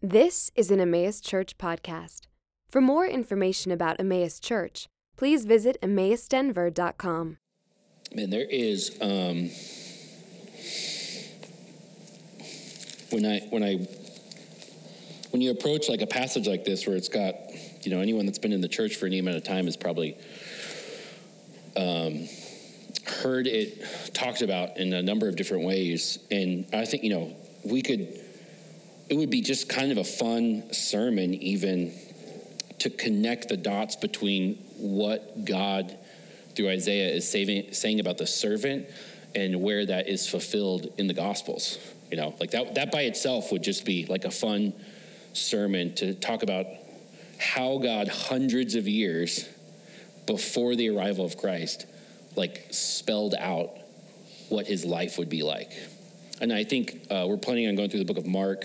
This is an Emmaus Church podcast. For more information about Emmaus Church, please visit emmausdenver.com. Man, there is um, when I when I when you approach like a passage like this where it's got you know anyone that's been in the church for any amount of time has probably um, heard it talked about in a number of different ways, and I think you know we could it would be just kind of a fun sermon even to connect the dots between what God through Isaiah is saving, saying about the servant and where that is fulfilled in the Gospels. You know, like that, that by itself would just be like a fun sermon to talk about how God, hundreds of years before the arrival of Christ, like spelled out what his life would be like. And I think uh, we're planning on going through the book of Mark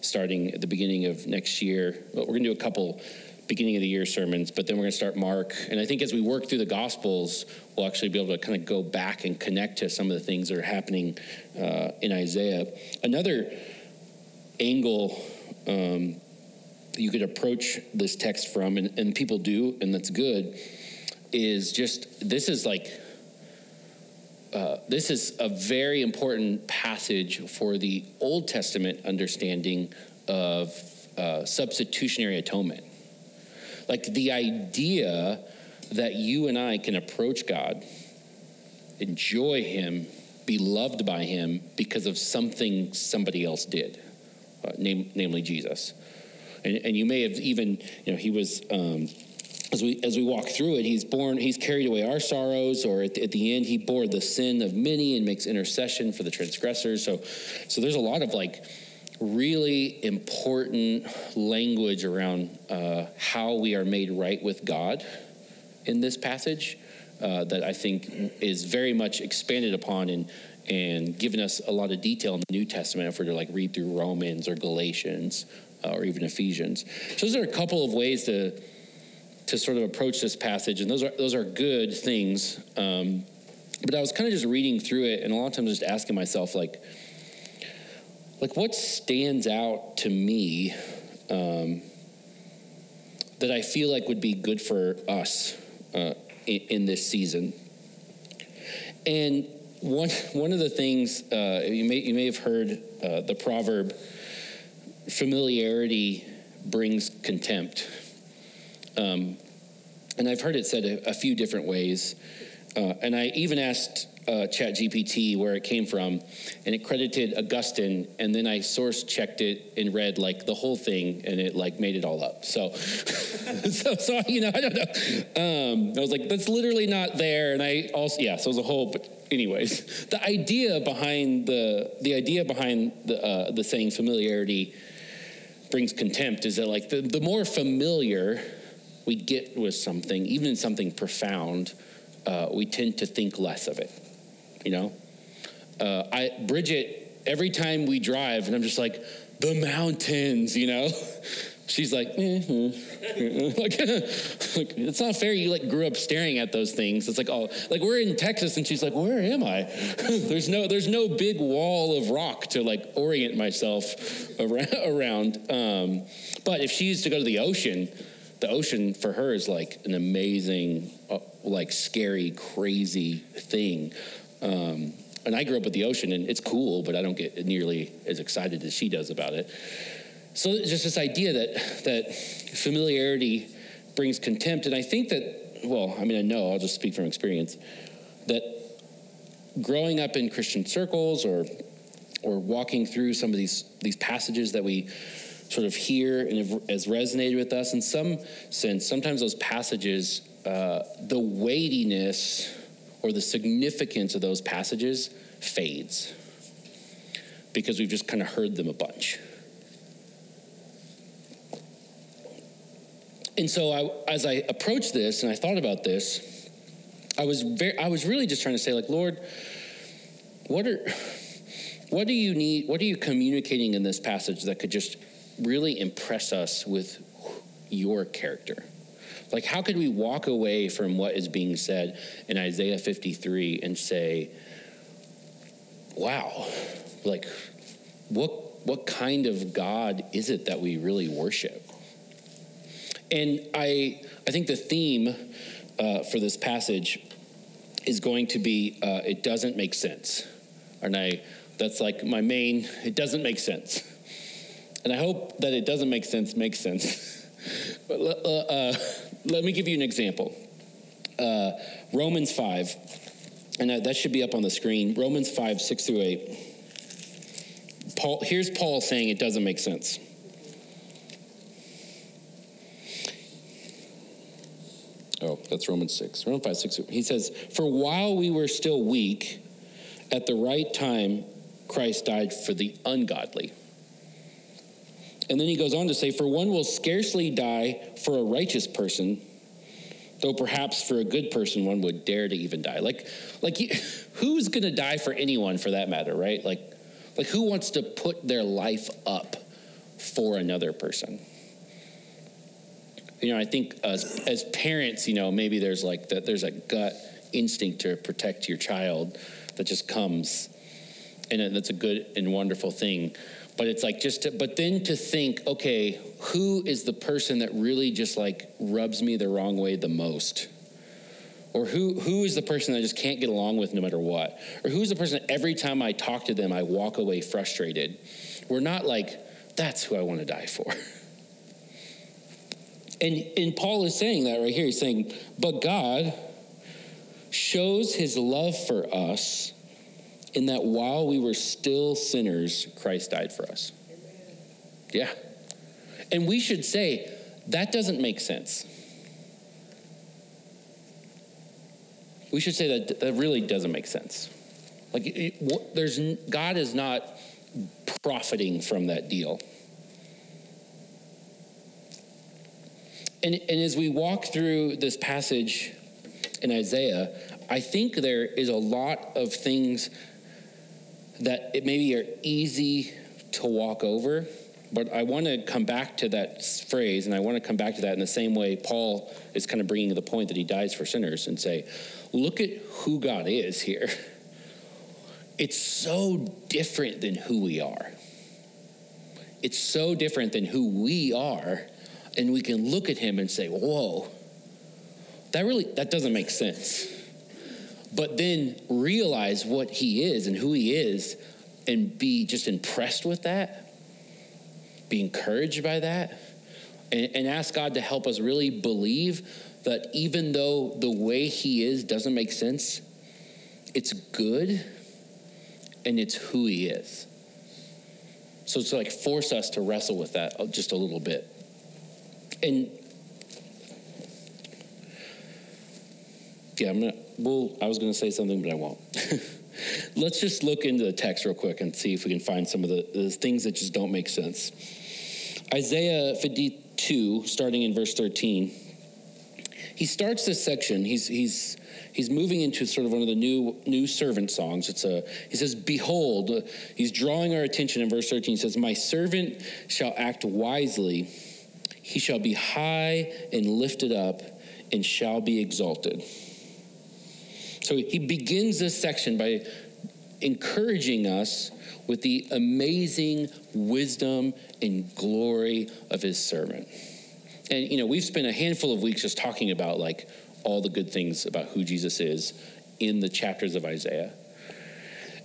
starting at the beginning of next year. But we're going to do a couple beginning of the year sermons, but then we're going to start Mark. And I think as we work through the Gospels, we'll actually be able to kind of go back and connect to some of the things that are happening uh, in Isaiah. Another angle um, you could approach this text from, and, and people do, and that's good, is just this is like. Uh, this is a very important passage for the Old Testament understanding of uh, substitutionary atonement. Like the idea that you and I can approach God, enjoy Him, be loved by Him because of something somebody else did, uh, name, namely Jesus. And, and, you may have even, you know, He was. Um, as we as we walk through it, he's borne, he's carried away our sorrows, or at the, at the end, he bore the sin of many and makes intercession for the transgressors. So, so there's a lot of like really important language around uh, how we are made right with God in this passage uh, that I think is very much expanded upon and and given us a lot of detail in the New Testament if we're to like read through Romans or Galatians uh, or even Ephesians. So those are a couple of ways to to sort of approach this passage, and those are those are good things. Um, but I was kind of just reading through it, and a lot of times just asking myself like like what stands out to me um, that I feel like would be good for us uh, in, in, this season. And one one of the things uh, you may you may have heard uh, the proverb familiarity brings contempt. Um, and I've heard it said a, a few different ways. Uh, and I even asked uh, ChatGPT where it came from, and it credited Augustine, and then I source checked it and read like the whole thing, and it like made it all up. So, so, so you know, I don't know. Um, I was like, that's literally not there, and I also yeah. So it was a whole. But anyways, the idea behind the the idea behind the uh, the saying familiarity brings contempt is that like the, the more familiar we get with something, even something profound, uh, we tend to think less of it you know? Uh, I, Bridget, every time we drive, and I'm just like, the mountains, you know? She's like, mm-hmm. like, like, it's not fair. You like grew up staring at those things. It's like, oh, like we're in Texas, and she's like, where am I? there's no, there's no big wall of rock to like orient myself around. Um, but if she used to go to the ocean, the ocean for her is like an amazing, uh, like scary, crazy thing. Um, and I grew up with the ocean, and it's cool, but I don't get nearly as excited as she does about it. So just this idea that that familiarity brings contempt, and I think that well, I mean, I know I'll just speak from experience that growing up in Christian circles or or walking through some of these these passages that we sort of hear and have, has resonated with us in some sense. Sometimes those passages, uh, the weightiness or the significance of those passages fades because we've just kind of heard them a bunch. And so I, as I approached this and I thought about this, I was very, I was really just trying to say like, Lord, what are, what do you need, what are you communicating in this passage that could just really impress us with your character? Like, how could we walk away from what is being said in Isaiah 53 and say, wow, like, what, what kind of God is it that we really worship? And I, I think the theme uh, for this passage is going to be uh, it doesn't make sense. And I, that's like my main, it doesn't make sense. And I hope that it doesn't make sense makes sense. but uh, let me give you an example. Uh, Romans 5, and that should be up on the screen. Romans 5, 6 through 8. Paul, here's Paul saying it doesn't make sense. Oh, that's Romans 6. Romans 5, 6. He says, For while we were still weak, at the right time, Christ died for the ungodly. And then he goes on to say, For one will scarcely die for a righteous person, though perhaps for a good person one would dare to even die. Like, like who's going to die for anyone for that matter, right? Like, like who wants to put their life up for another person? You know, I think as, as parents, you know, maybe there's like that, there's a gut instinct to protect your child that just comes, and that's a good and wonderful thing. But it's like just, to, but then to think, okay, who is the person that really just like rubs me the wrong way the most? Or who, who is the person that I just can't get along with no matter what? Or who's the person that every time I talk to them, I walk away frustrated? We're not like, that's who I want to die for. And, and Paul is saying that right here. He's saying, but God shows his love for us in that while we were still sinners, Christ died for us. Yeah. And we should say, that doesn't make sense. We should say that that really doesn't make sense. Like, it, there's God is not profiting from that deal. And, and as we walk through this passage in Isaiah, I think there is a lot of things that it maybe are easy to walk over, but I want to come back to that phrase, and I want to come back to that in the same way Paul is kind of bringing the point that he dies for sinners and say, look at who God is here. It's so different than who we are. It's so different than who we are and we can look at him and say, whoa, that really, that doesn't make sense. But then realize what he is and who he is and be just impressed with that, be encouraged by that, and, and ask God to help us really believe that even though the way he is doesn't make sense, it's good and it's who he is. So it's like force us to wrestle with that just a little bit. And yeah, I'm gonna. Well, I was gonna say something, but I won't. Let's just look into the text real quick and see if we can find some of the, the things that just don't make sense. Isaiah 52, starting in verse 13. He starts this section. He's he's he's moving into sort of one of the new new servant songs. It's a he says, "Behold," he's drawing our attention in verse 13. He says, "My servant shall act wisely." He shall be high and lifted up and shall be exalted. So he begins this section by encouraging us with the amazing wisdom and glory of his servant. And, you know, we've spent a handful of weeks just talking about like all the good things about who Jesus is in the chapters of Isaiah.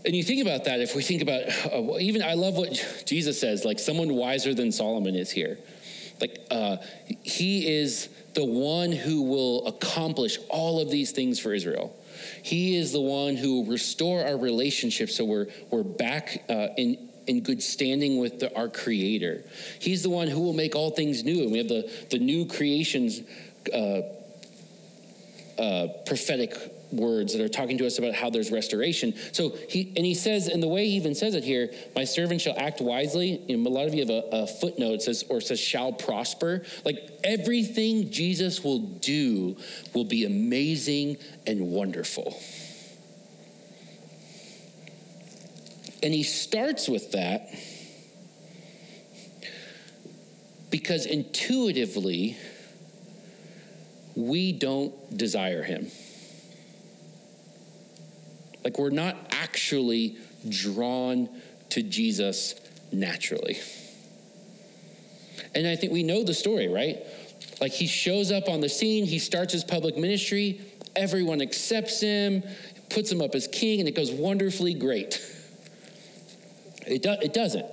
And you think about that, if we think about, uh, even I love what Jesus says, like someone wiser than Solomon is here. Like, uh, he is the one who will accomplish all of these things for Israel. He is the one who will restore our relationship so we're, we're back uh, in, in good standing with the, our Creator. He's the one who will make all things new. And we have the, the new creations uh, uh, prophetic words that are talking to us about how there's restoration. So he and he says, and the way he even says it here, my servant shall act wisely. a lot of you have a, a footnote says or says shall prosper. Like everything Jesus will do will be amazing and wonderful. And he starts with that because intuitively we don't desire him. Like we're not actually drawn to Jesus naturally. And I think we know the story, right? Like he shows up on the scene, he starts his public ministry, everyone accepts him, puts him up as king, and it goes wonderfully great. It, do, it doesn't.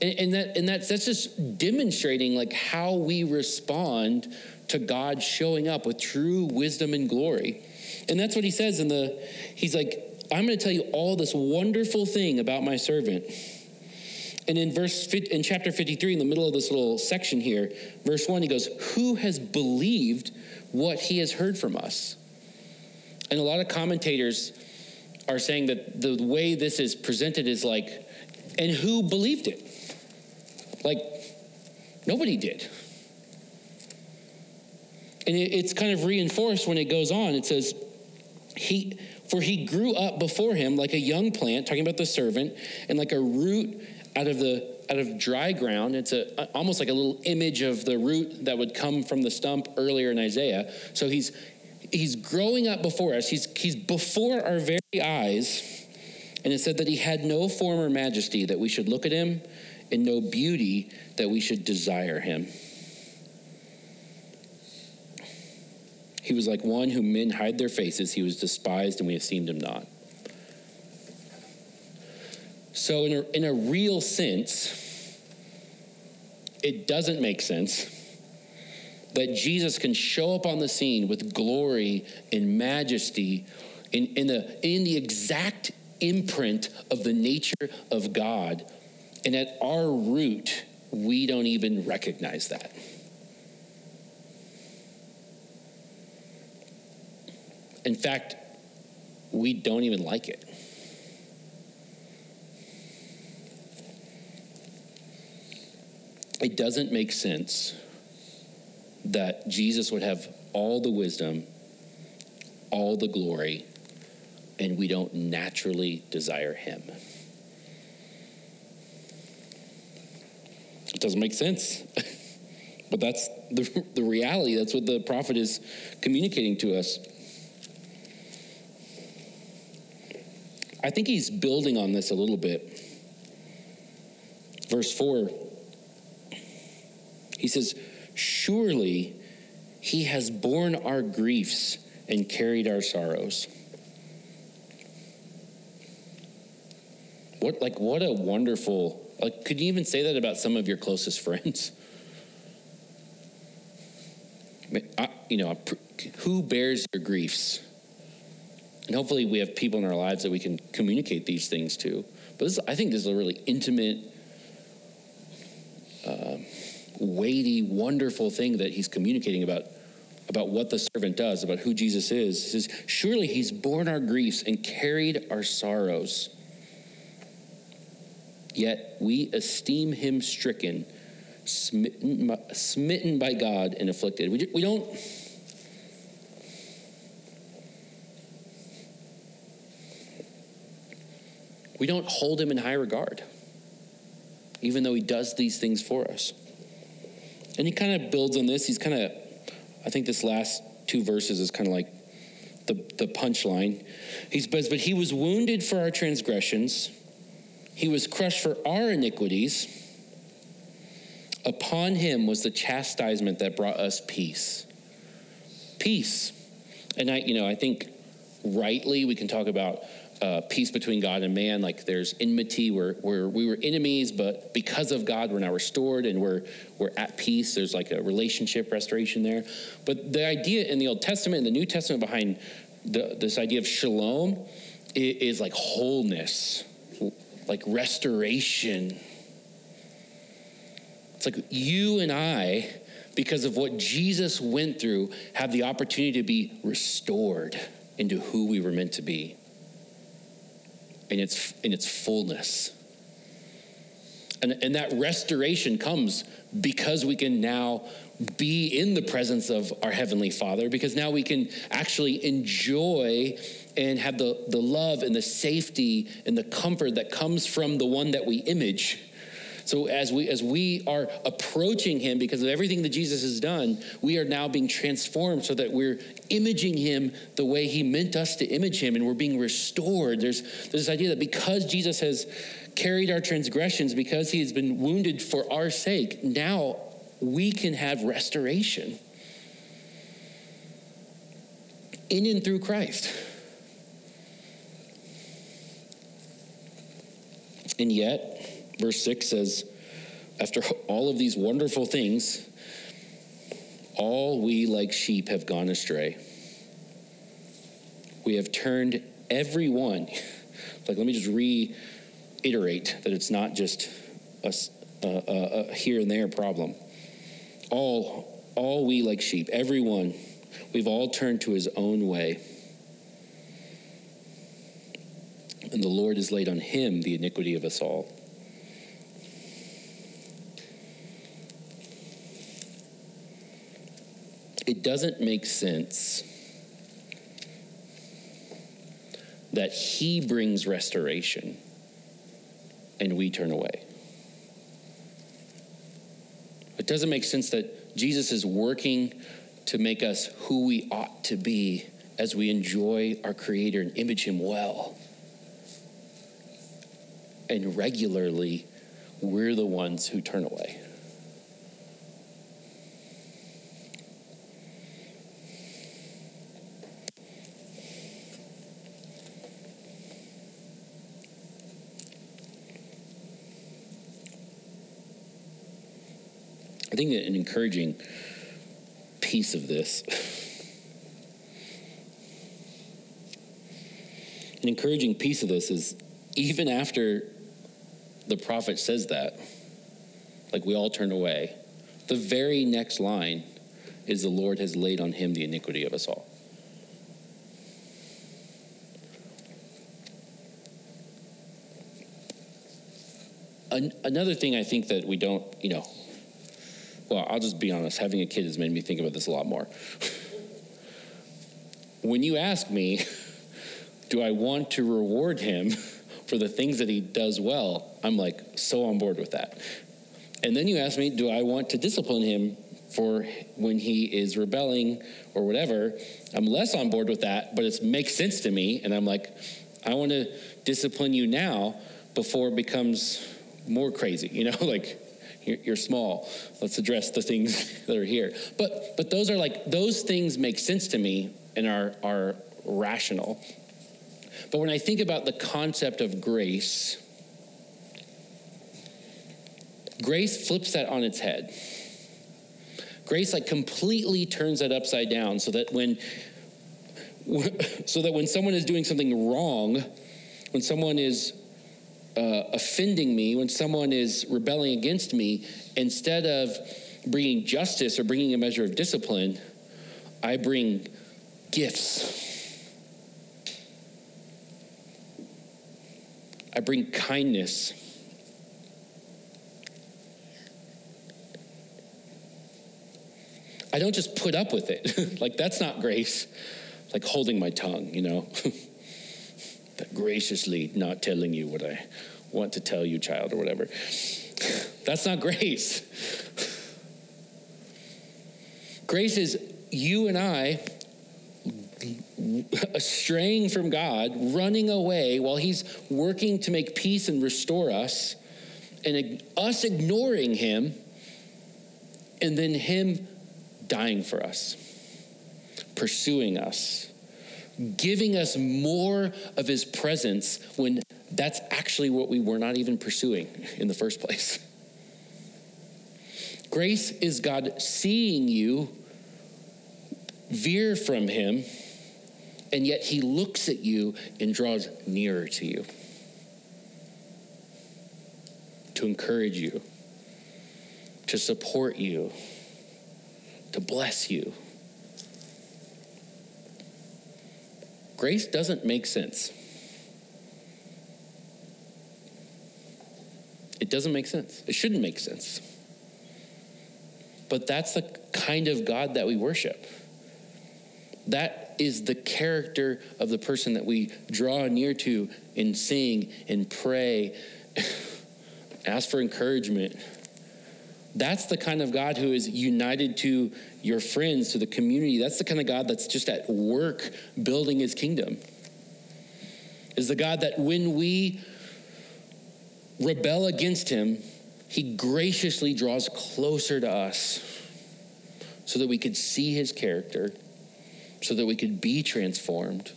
And, and, that, and that's, that's just demonstrating like how we respond to God showing up with true wisdom and glory. And that's what he says in the, he's like, I'm going to tell you all this wonderful thing about my servant. And in verse in chapter 53, in the middle of this little section here, verse 1, he goes, Who has believed what he has heard from us? And a lot of commentators are saying that the way this is presented is like, and who believed it? Like, nobody did. And it's kind of reinforced when it goes on. It says, he, for he grew up before him like a young plant, talking about the servant, and like a root out of the out of dry ground. It's a almost like a little image of the root that would come from the stump earlier in Isaiah. So he's he's growing up before us. He's he's before our very eyes. And it said that he had no former majesty that we should look at him, and no beauty that we should desire him. He was like one whom men hide their faces. He was despised, and we esteemed him not. So, in a, in a real sense, it doesn't make sense that Jesus can show up on the scene with glory and majesty in, in, the, in the exact imprint of the nature of God. And at our root, we don't even recognize that. In fact, we don't even like it. It doesn't make sense that Jesus would have all the wisdom, all the glory, and we don't naturally desire him. It doesn't make sense. but that's the, the reality. That's what the prophet is communicating to us. I think he's building on this a little bit. Verse 4, he says, Surely he has borne our griefs and carried our sorrows. What, like, what a wonderful, like, could you even say that about some of your closest friends? I, you know, who bears your griefs? And hopefully, we have people in our lives that we can communicate these things to. But this, I think this is a really intimate, uh, weighty, wonderful thing that he's communicating about about what the servant does, about who Jesus is. He says, Surely he's borne our griefs and carried our sorrows. Yet we esteem him stricken, smitten, smitten by God, and afflicted. We, we don't we don't hold him in high regard, even though he does these things for us. And he kind of builds on this. He's kind of, I think this last two verses is kind of like the, the punchline. He says, But he was wounded for our transgressions, he was crushed for our iniquities. Upon him was the chastisement that brought us peace. Peace. And I, you know, I think rightly we can talk about uh, peace between God and man. Like there's enmity where, where we were enemies, but because of God, we're now restored and we're, we're at peace. There's like a relationship restoration there. But the idea in the Old Testament and the New Testament behind the, this idea of shalom is, is like wholeness, like restoration. It's like you and I, because of what Jesus went through, have the opportunity to be restored into who we were meant to be in its, in its fullness. And, and that restoration comes because we can now be in the presence of our Heavenly Father, because now we can actually enjoy and have the, the love and the safety and the comfort that comes from the one that we image. So as we as we are approaching him because of everything that Jesus has done, we are now being transformed so that we're imaging him the way he meant us to image him and we're being restored. There's, there's this idea that because Jesus has carried our transgressions, because he has been wounded for our sake, now we can have restoration in and through Christ. And yet, verse 6 says, after all of these wonderful things, all we like sheep have gone astray. We have turned every one. like, let me just reiterate that it's not just a, a here and there problem. All, all we like sheep, everyone, we've all turned to his own way. And the Lord has laid on him the iniquity of us all. It doesn't make sense that he brings restoration and we turn away. It doesn't make sense that Jesus is working to make us who we ought to be as we enjoy our Creator and image Him well. And regularly, we're the ones who turn away. Think an encouraging piece of this, an encouraging piece of this is even after the prophet says that, like we all turn away, the very next line is the Lord has laid on him the iniquity of us all. An- another thing I think that we don't, you know, well, I'll just be honest, having a kid has made me think about this a lot more. when you ask me, do I want to reward him for the things that he does well, I'm like so on board with that. And then you ask me, do I want to discipline him for when he is rebelling or whatever? I'm less on board with that, but it makes sense to me. And I'm like, I want to discipline you now before it becomes more crazy, you know, like you're, small. Let's address the things that are here. But but those are like those things make sense to me and are are rational. But when I think about the concept of grace, grace flips that on its head. Grace like completely turns that upside down so that when so that when someone is doing something wrong, when someone is uh, offending me, when someone is rebelling against me, instead of bringing justice or bringing a measure of discipline, I bring gifts. I bring kindness. I don't just put up with it. like, that's not grace. Like holding my tongue, you know? graciously not telling you what I want to tell you, child, or whatever. That's not grace. Grace is you and I straying from God, running away while He's working to make peace and restore us, and us ignoring Him, and then Him dying for us, pursuing us giving us more of his presence when that's actually what we were not even pursuing in the first place. Grace is God seeing you veer from him, and yet he looks at you and draws nearer to you to encourage you, to support you, to bless you. Grace doesn't make sense. It doesn't make sense. It shouldn't make sense. But that's the kind of God that we worship. That is the character of the person that we draw near to and sing and pray ask for encouragement. That's the kind of God who is united to your friends, to the community. That's the kind of God that's just at work building his kingdom. Is the God that when we rebel against him, he graciously draws closer to us so that we could see his character, so that we could be transformed,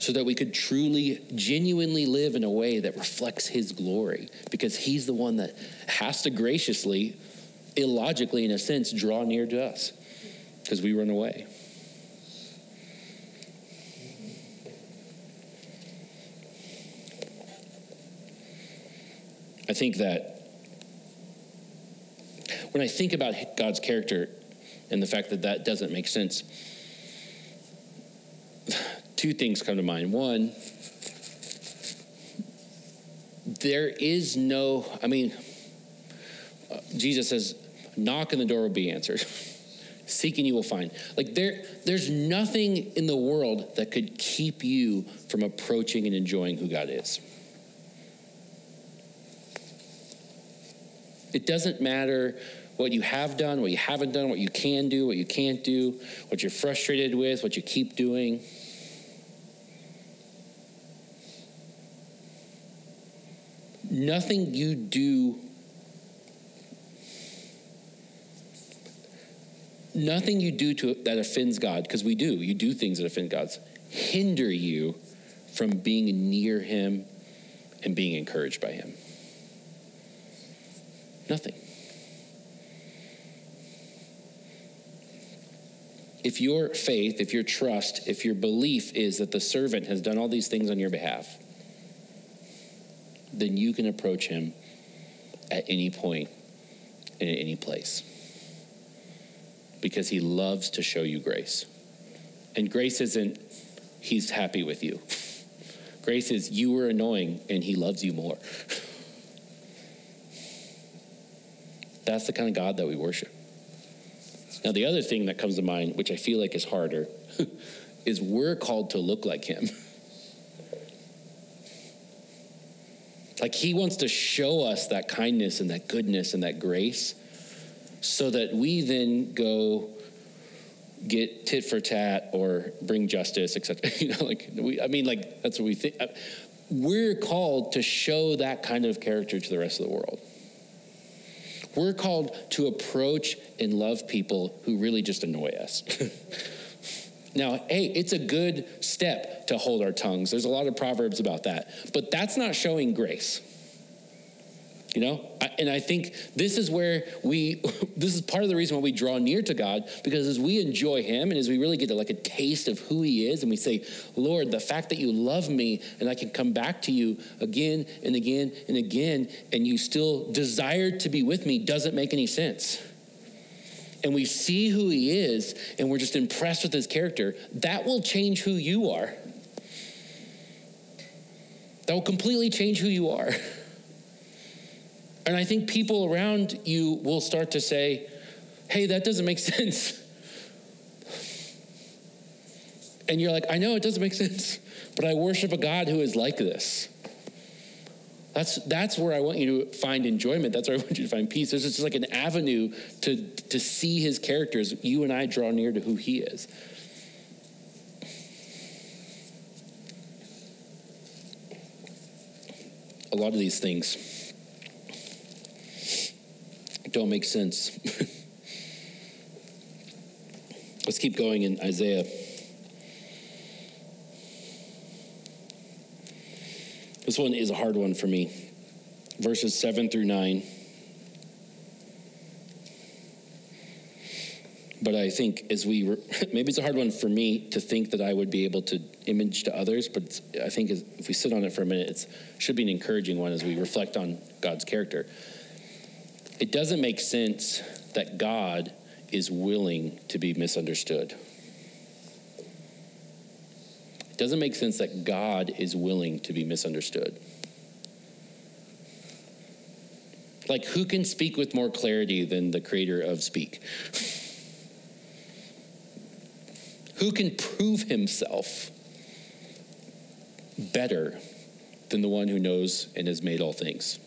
so that we could truly, genuinely live in a way that reflects his glory, because he's the one that has to graciously, illogically, in a sense, draw near to us because we run away. I think that when I think about God's character and the fact that that doesn't make sense, two things come to mind. One, there is no, I mean, uh, Jesus says, knock and the door will be answered. Seeking you will find. Like there, there's nothing in the world that could keep you from approaching and enjoying who God is. It doesn't matter what you have done, what you haven't done, what you can do, what you can't do, what you're frustrated with, what you keep doing. Nothing you do, nothing you do to, that offends God, because we do, you do things that offend God, hinder you from being near Him and being encouraged by Him. Nothing. If your faith, if your trust, if your belief is that the servant has done all these things on your behalf, then you can approach him at any point and at any place because he loves to show you grace. And grace isn't, he's happy with you. Grace is, you were annoying and he loves you more. That's the kind of God that we worship. Now, the other thing that comes to mind, which I feel like is harder, is we're called to look like Him. like He wants to show us that kindness and that goodness and that grace so that we then go get tit for tat or bring justice, etc. you know, like we, I mean, like that's what we think. Uh, we're called to show that kind of character to the rest of the world. We're called to approach and love people who really just annoy us. now, hey, it's a good step to hold our tongues. There's a lot of proverbs about that, but that's not showing grace. You know, and I think this is where we, this is part of the reason why we draw near to God, because as we enjoy Him and as we really get to like a taste of who He is, and we say, Lord, the fact that you love me and I can come back to you again and again and again, and you still desire to be with me doesn't make any sense. And we see who He is and we're just impressed with His character, that will change who you are. That will completely change who you are. And I think people around you will start to say, hey, that doesn't make sense. And you're like, I know it doesn't make sense, but I worship a God who is like this. That's, that's where I want you to find enjoyment. That's where I want you to find peace. There's just like an avenue to, to see his characters. You and I draw near to who he is. A lot of these things don't make sense. Let's keep going in Isaiah. This one is a hard one for me. Verses 7 through 9. But I think as we, re- maybe it's a hard one for me to think that I would be able to image to others, but I think if we sit on it for a minute, it should be an encouraging one as we reflect on God's character it doesn't make sense that God is willing to be misunderstood. It doesn't make sense that God is willing to be misunderstood. Like, who can speak with more clarity than the creator of Speak? who can prove himself better than the one who knows and has made all things?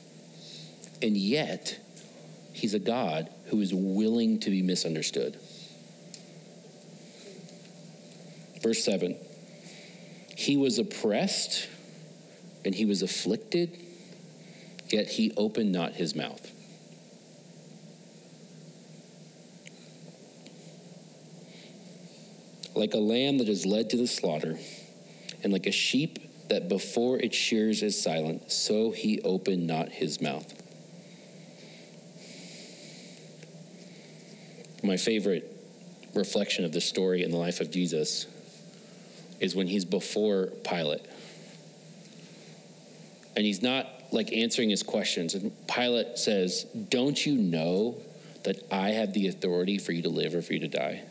And yet, he's a God who is willing to be misunderstood. Verse 7 He was oppressed and he was afflicted, yet he opened not his mouth. Like a lamb that is led to the slaughter, and like a sheep that before its shears is silent, so he opened not his mouth. My favorite reflection of the story in the life of Jesus is when he's before Pilate. And he's not like answering his questions. And Pilate says, Don't you know that I have the authority for you to live or for you to die?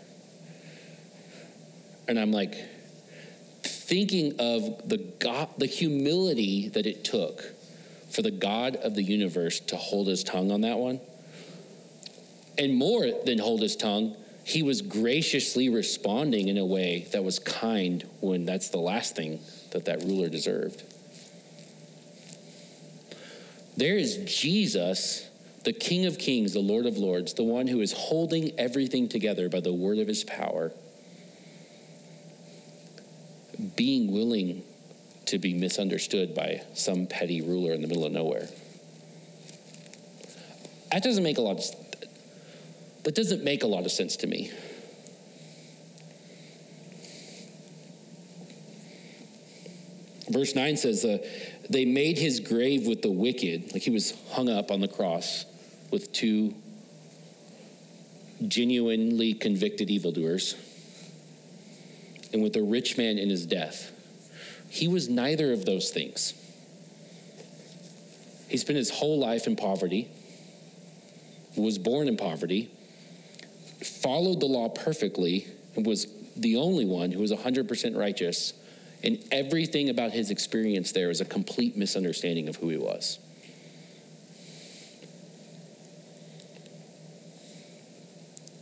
And I'm like, thinking of the God, the humility that it took for the God of the universe to hold his tongue on that one. And more than hold his tongue, he was graciously responding in a way that was kind when that's the last thing that that ruler deserved. There is Jesus, the King of Kings, the Lord of Lords, the one who is holding everything together by the word of his power, being willing to be misunderstood by some petty ruler in the middle of nowhere. That doesn't make a lot of that doesn't make a lot of sense to me. Verse 9 says, uh, They made his grave with the wicked, like he was hung up on the cross with two genuinely convicted evildoers, and with a rich man in his death. He was neither of those things. He spent his whole life in poverty, was born in poverty, followed the law perfectly and was the only one who was 100% righteous. And everything about his experience there is a complete misunderstanding of who he was.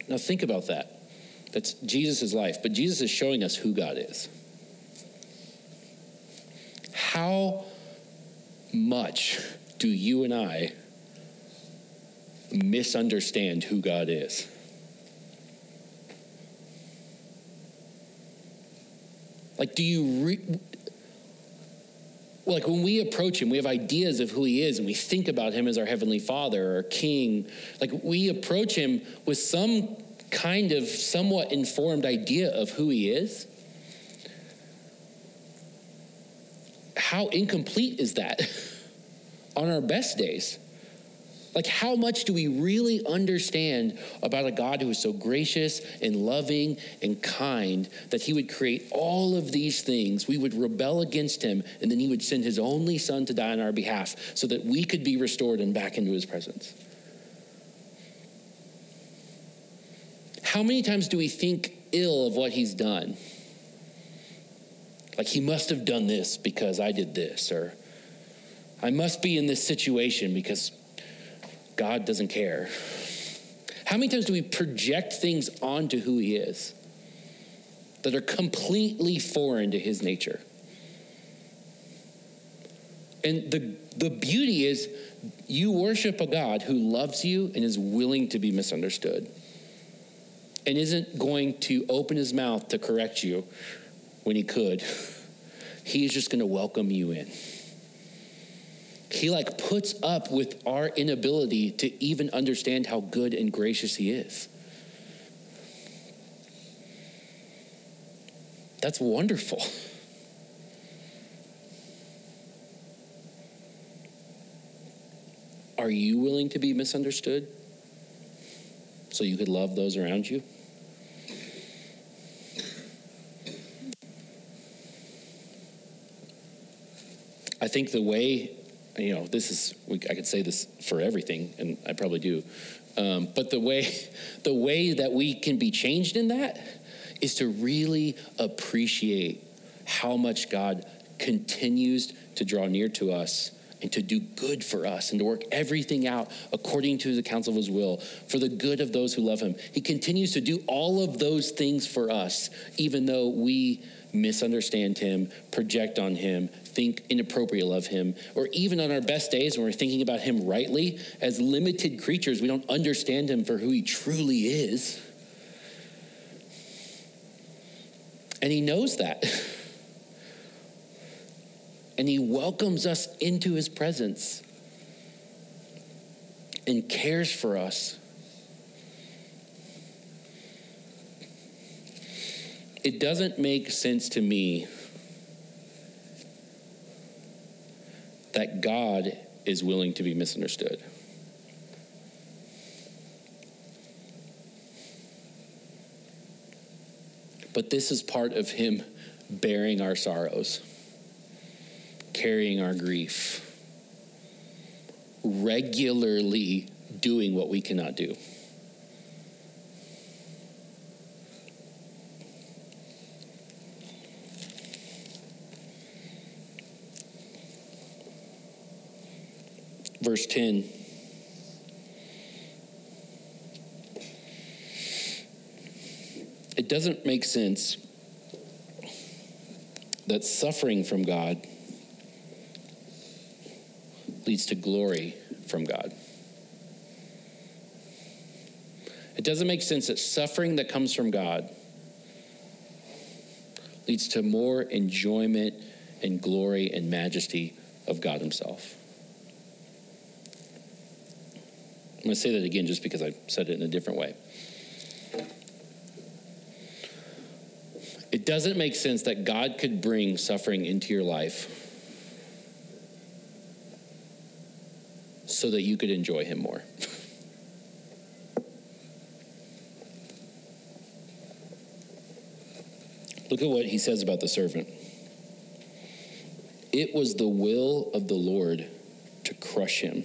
Now, think about that. That's Jesus' life, but Jesus is showing us who God is. How much do you and I misunderstand who God is? Like, do you re- like when we approach him, we have ideas of who he is and we think about him as our heavenly father or king. Like we approach him with some kind of somewhat informed idea of who he is. How incomplete is that on our best days? Like, how much do we really understand about a God who is so gracious and loving and kind that he would create all of these things? We would rebel against him, and then he would send his only son to die on our behalf so that we could be restored and back into his presence. How many times do we think ill of what he's done? Like, he must have done this because I did this, or I must be in this situation because God doesn't care. How many times do we project things onto who He is that are completely foreign to His nature? And the, the beauty is, you worship a God who loves you and is willing to be misunderstood and isn't going to open his mouth to correct you when he could. He is just going to welcome you in. He like puts up with our inability to even understand how good and gracious he is. That's wonderful. Are you willing to be misunderstood so you could love those around you? I think the way you know, this is we, I could say this for everything, and I probably do. Um, but the way the way that we can be changed in that is to really appreciate how much God continues to draw near to us and to do good for us and to work everything out according to the counsel of his will for the good of those who love him. He continues to do all of those things for us, even though we misunderstand him, project on him, think inappropriately of him, or even on our best days when we're thinking about him rightly, as limited creatures, we don't understand him for who he truly is. And he knows that. and he welcomes us into his presence and cares for us. It doesn't make sense to me that God is willing to be misunderstood. But this is part of Him bearing our sorrows carrying our grief, regularly doing what we cannot do. Verse 10. It doesn't make sense that suffering from God leads to glory from God. It doesn't make sense that suffering that comes from God leads to more enjoyment and glory and majesty of God Himself. I'm going to say that again just because I said it in a different way. It doesn't make sense that God could bring suffering into your life so that you could enjoy him more. Look at what he says about the servant. It was the will of the Lord to crush him.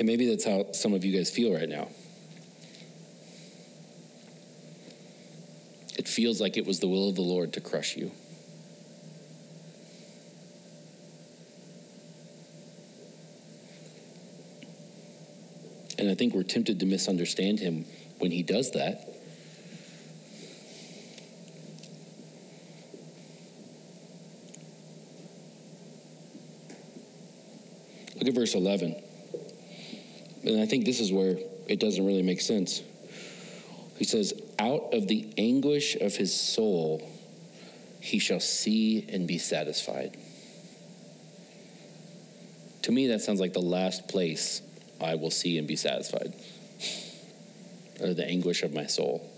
And maybe that's how some of you guys feel right now. it feels like it was the will of the Lord to crush you. And I think we're tempted to misunderstand him when he does that. Look at verse 11. And I think this is where it doesn't really make sense. He says, Out of the anguish of his soul, he shall see and be satisfied. To me, that sounds like the last place I will see and be satisfied, or the anguish of my soul.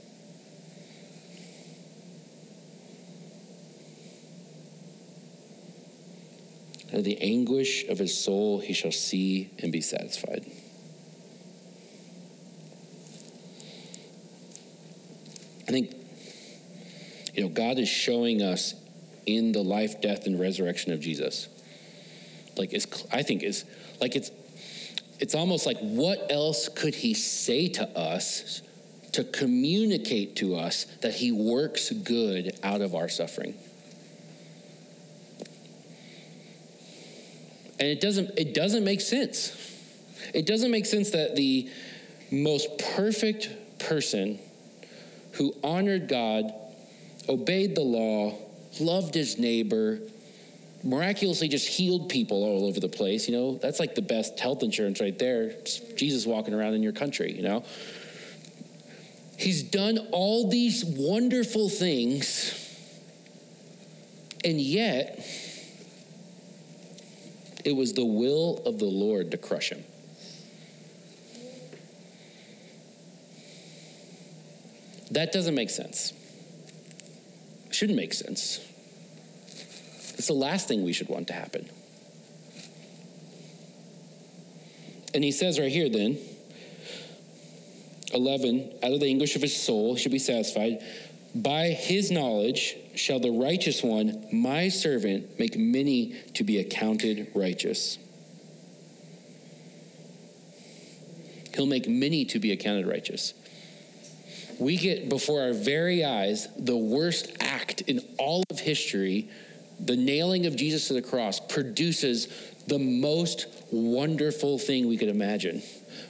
Out of the anguish of his soul, he shall see and be satisfied. I think, you know, God is showing us in the life, death, and resurrection of Jesus. Like, it's, I think is like it's, it's almost like what else could he say to us to communicate to us that he works good out of our suffering? And it doesn't, it doesn't make sense. It doesn't make sense that the most perfect person who honored God, obeyed the law, loved his neighbor, miraculously just healed people all over the place. You know, that's like the best health insurance right there. It's Jesus walking around in your country, you know. He's done all these wonderful things, and yet it was the will of the Lord to crush him. That doesn't make sense. Shouldn't make sense. It's the last thing we should want to happen. And he says right here, then, 11, out of the anguish of his soul should be satisfied. By his knowledge shall the righteous one, my servant, make many to be accounted righteous. he'll make many to be accounted righteous. We get before our very eyes the worst act in all of history. The nailing of Jesus to the cross produces the most wonderful thing we could imagine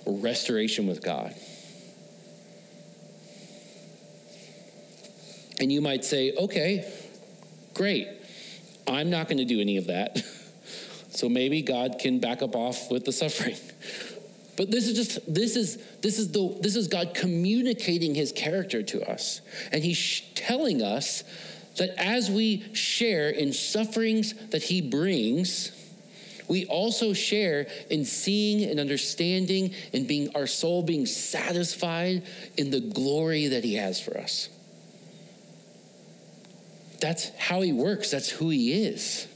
restoration with God. And you might say, okay, great. I'm not going to do any of that. So maybe God can back up off with the suffering. But this is just this is this is the this is God communicating his character to us. And he's telling us that as we share in sufferings that he brings, we also share in seeing and understanding and being our soul being satisfied in the glory that he has for us that's how he works, that's who he is.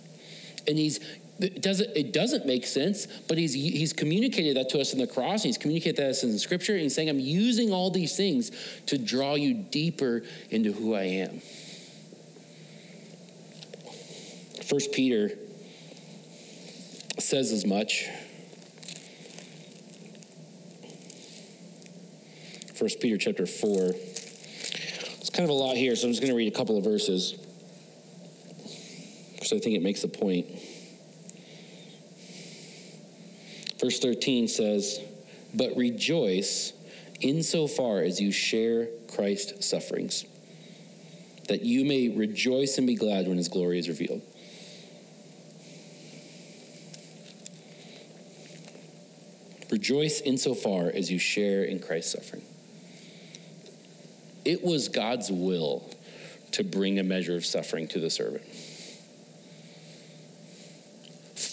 And he's it doesn't it doesn't make sense, but he's he's communicated that to us in the cross, and he's communicated that in scripture, and he's saying, I'm using all these things to draw you deeper into who I am. First Peter says as much. First Peter chapter 4. It's kind of a lot here, so I'm just going to read a couple of verses because I think it makes the point. Verse 13 says, But rejoice insofar as you share Christ's sufferings, that you may rejoice and be glad when his glory is revealed. Rejoice insofar as you share in Christ's suffering. It was God's will to bring a measure of suffering to the servant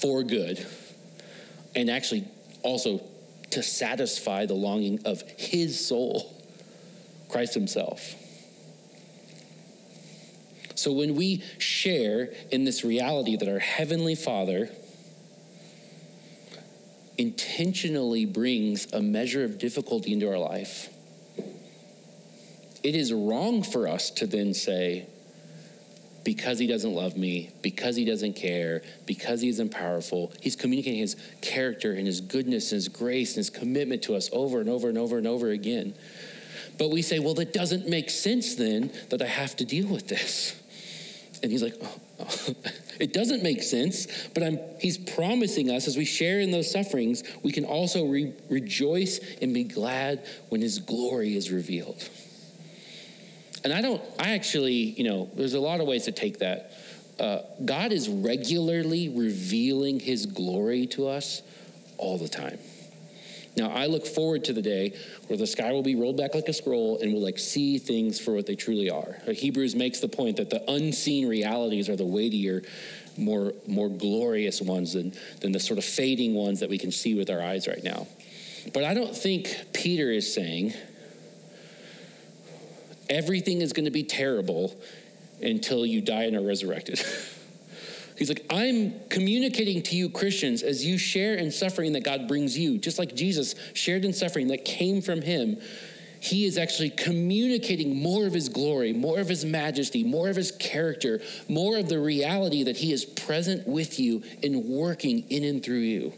for good, and actually also to satisfy the longing of his soul, Christ himself. So when we share in this reality that our Heavenly Father intentionally brings a measure of difficulty into our life, it is wrong for us to then say, because he doesn't love me, because he doesn't care, because he isn't powerful. He's communicating his character and his goodness and his grace and his commitment to us over and over and over and over again. But we say, well, that doesn't make sense then that I have to deal with this. And he's like, oh, oh. it doesn't make sense, but I'm, he's promising us as we share in those sufferings, we can also re- rejoice and be glad when his glory is revealed. And I don't, I actually, you know, there's a lot of ways to take that. Uh, God is regularly revealing his glory to us all the time. Now, I look forward to the day where the sky will be rolled back like a scroll and we'll like see things for what they truly are. Hebrews makes the point that the unseen realities are the weightier, more, more glorious ones than, than the sort of fading ones that we can see with our eyes right now. But I don't think Peter is saying everything is going to be terrible until you die and are resurrected. He's like, I'm communicating to you, Christians, as you share in suffering that God brings you, just like Jesus shared in suffering that came from him. He is actually communicating more of his glory, more of his majesty, more of his character, more of the reality that he is present with you and working in and through you.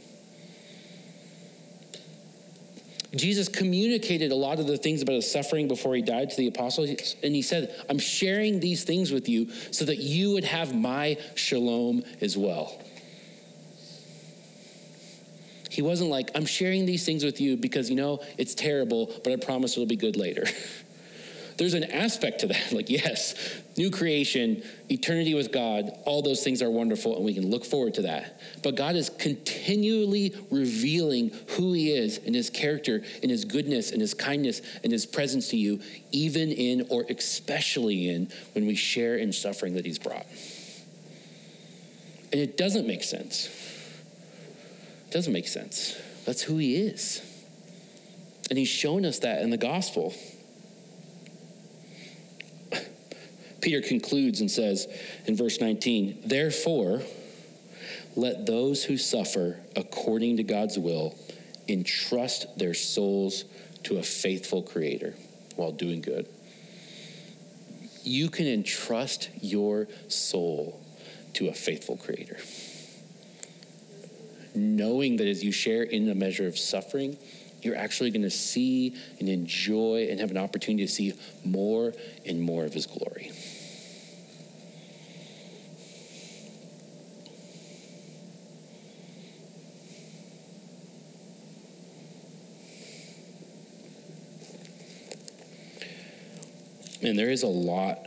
Jesus communicated a lot of the things about his suffering before he died to the apostles. And he said, I'm sharing these things with you so that you would have my shalom as well. He wasn't like, I'm sharing these things with you because, you know, it's terrible, but I promise it'll be good later. there's an aspect to that. Like, yes, new creation, eternity with God, all those things are wonderful, and we can look forward to that. But God is continually revealing who He is and His character and His goodness and His kindness and His presence to you, even in or especially in when we share in suffering that He's brought. And it doesn't make sense. It doesn't make sense. That's who He is. And He's shown us that in the gospel. Peter concludes and says in verse 19, Therefore, let those who suffer according to God's will entrust their souls to a faithful Creator while doing good. You can entrust your soul to a faithful Creator. Knowing that as you share in a measure of suffering, you're actually going to see and enjoy and have an opportunity to see more and more of his glory. And there is a lot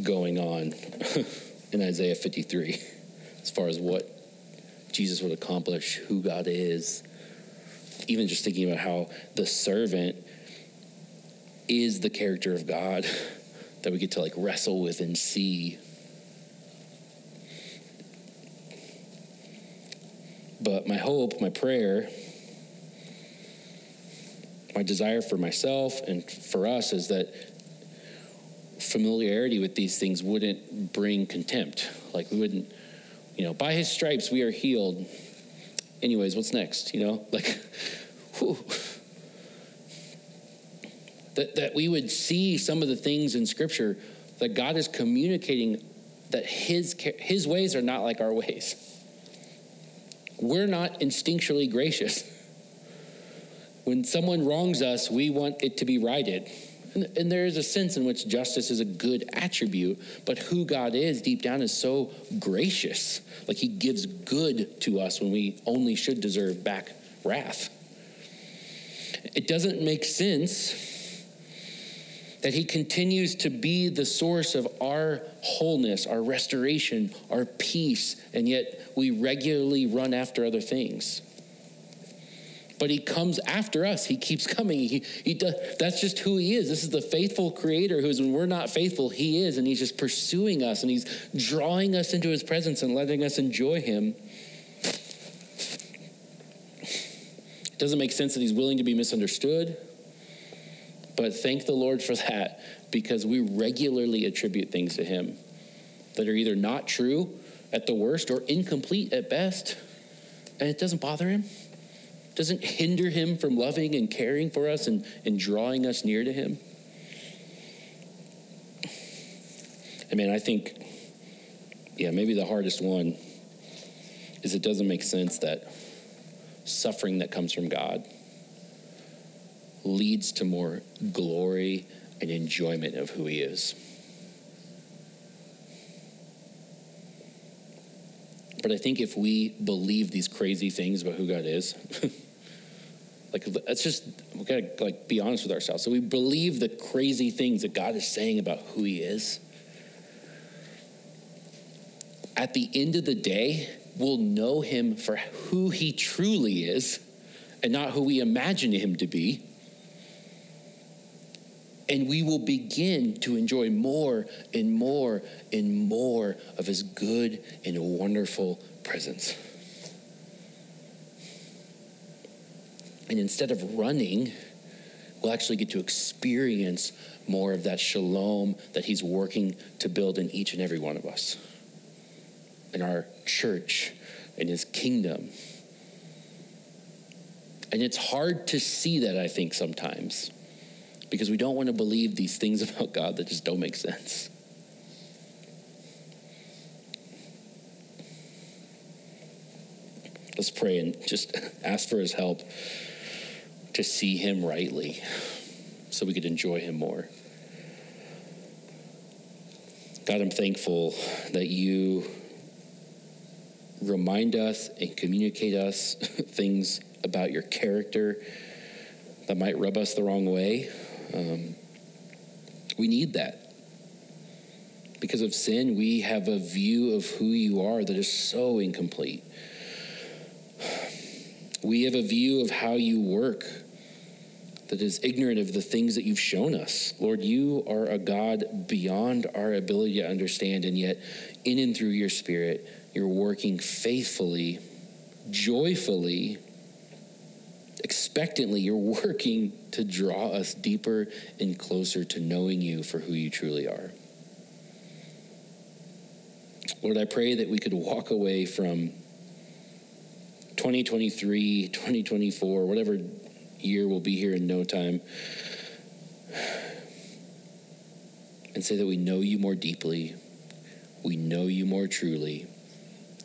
going on in Isaiah 53 as far as what Jesus would accomplish, who God is. Even just thinking about how the servant is the character of God that we get to like wrestle with and see. But my hope, my prayer, my desire for myself and for us is that familiarity with these things wouldn't bring contempt. Like we wouldn't, you know, by his stripes we are healed. Anyways, what's next? You know, like, whew. That, that we would see some of the things in Scripture that God is communicating that his, his ways are not like our ways. We're not instinctually gracious. When someone wrongs us, we want it to be righted. And, and, there is a sense in which justice is a good attribute, but who God is deep down is so gracious. Like he gives good to us when we only should deserve back wrath. It doesn't make sense that he continues to be the source of our wholeness, our restoration, our peace, and yet we regularly run after other things but he comes after us. He keeps coming. He, he does, that's just who he is. This is the faithful creator who's when we're not faithful, he is, and he's just pursuing us and he's drawing us into his presence and letting us enjoy him. It doesn't make sense that he's willing to be misunderstood, but thank the Lord for that because we regularly attribute things to him that are either not true at the worst or incomplete at best, and it doesn't bother him doesn't hinder him from loving and caring for us and, and drawing us near to him. I mean, I think, yeah, maybe the hardest one is it doesn't make sense that suffering that comes from God leads to more glory and enjoyment of who he is. But I think if we believe these crazy things about who God is, like let's just we gotta like be honest with ourselves. So we believe the crazy things that God is saying about who He is. At the end of the day, we'll know Him for who He truly is, and not who we imagine Him to be and we will begin to enjoy more and more and more of his good and wonderful presence. And instead of running, we'll actually get to experience more of that shalom that he's working to build in each and every one of us, in our church, in his kingdom. And it's hard to see that, I think, sometimes because we don't want to believe these things about God that just don't make sense. Let's pray and just ask for his help to see him rightly so we could enjoy him more. God, I'm thankful that you remind us and communicate us things about your character that might rub us the wrong way. Um, we need that. Because of sin, we have a view of who you are that is so incomplete. We have a view of how you work that is ignorant of the things that you've shown us. Lord, you are a God beyond our ability to understand, and yet, in and through your Spirit, you're working faithfully, joyfully expectantly, you're working to draw us deeper and closer to knowing you for who you truly are. Lord, I pray that we could walk away from 2023, 2024, whatever year we'll be here in no time, and say that we know you more deeply, we know you more truly,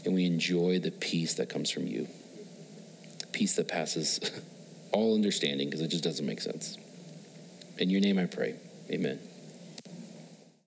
and we enjoy the peace that comes from you peace that passes all understanding because it just doesn't make sense. In your name I pray. Amen.